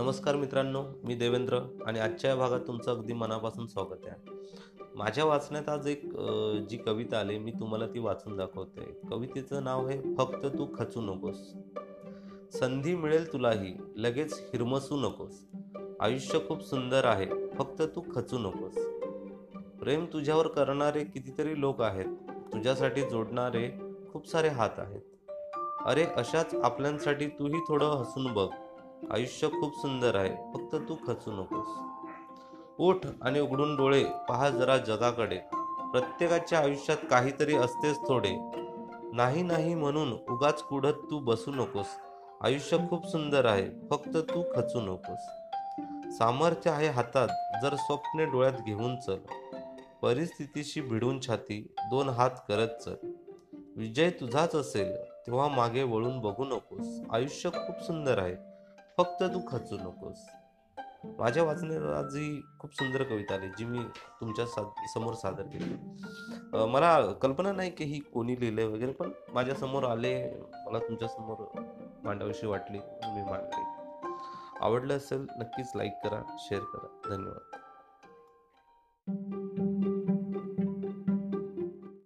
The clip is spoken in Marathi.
नमस्कार मित्रांनो मी देवेंद्र आणि आजच्या या भागात तुमचं अगदी मनापासून स्वागत आहे. माझ्या वाचण्यात आज एक जी कविता आली मी तुम्हाला ती वाचून दाखवते. कवितेचं नाव आहे फक्त तू खचू नकोस. संधी मिळेल तुलाही लगेच हिरमसू नकोस. आयुष्य खूप सुंदर आहे फक्त तू खचू नकोस. प्रेम तुझ्यावर करणारे कितीतरी लोक आहेत तुझ्यासाठी जोडणारे खूप सारे हात आहेत. अरे अशाच आपल्यांसाठी तूही थोडं हसून बघ. आयुष्य खूप सुंदर आहे फक्त तू खचू नकोस. उठ आणि उघडून डोळे पहा जरा जगाकडे. प्रत्येकाच्या आयुष्यात काहीतरी असतेच थोडे. नाही नाही म्हणून उगाच कुढत तू बसू नकोस. आयुष्य खूप सुंदर आहे फक्त तू खचू नकोस. सामर्थ्य आहे हातात जर स्वप्ने डोळ्यात घेऊन चल. परिस्थितीशी भिडून छाती दोन हात करत चल. विजय तुझाच असेल तेव्हा मागे वळून बघू नकोस. आयुष्य खूप सुंदर आहे. फक्त तू खचू नकोस. माझ्या वाचण्यात आज ही खूप सुंदर कविता आली जी मी तुमच्या सा समोर सादर केली. मला कल्पना नाही की ही कोणी लिहिले वगैरे पण माझ्यासमोर आले मला तुमच्यासमोर मांडावीशी वाटली मी मांडली. आवडलं असेल नक्कीच लाईक करा शेअर करा. धन्यवाद.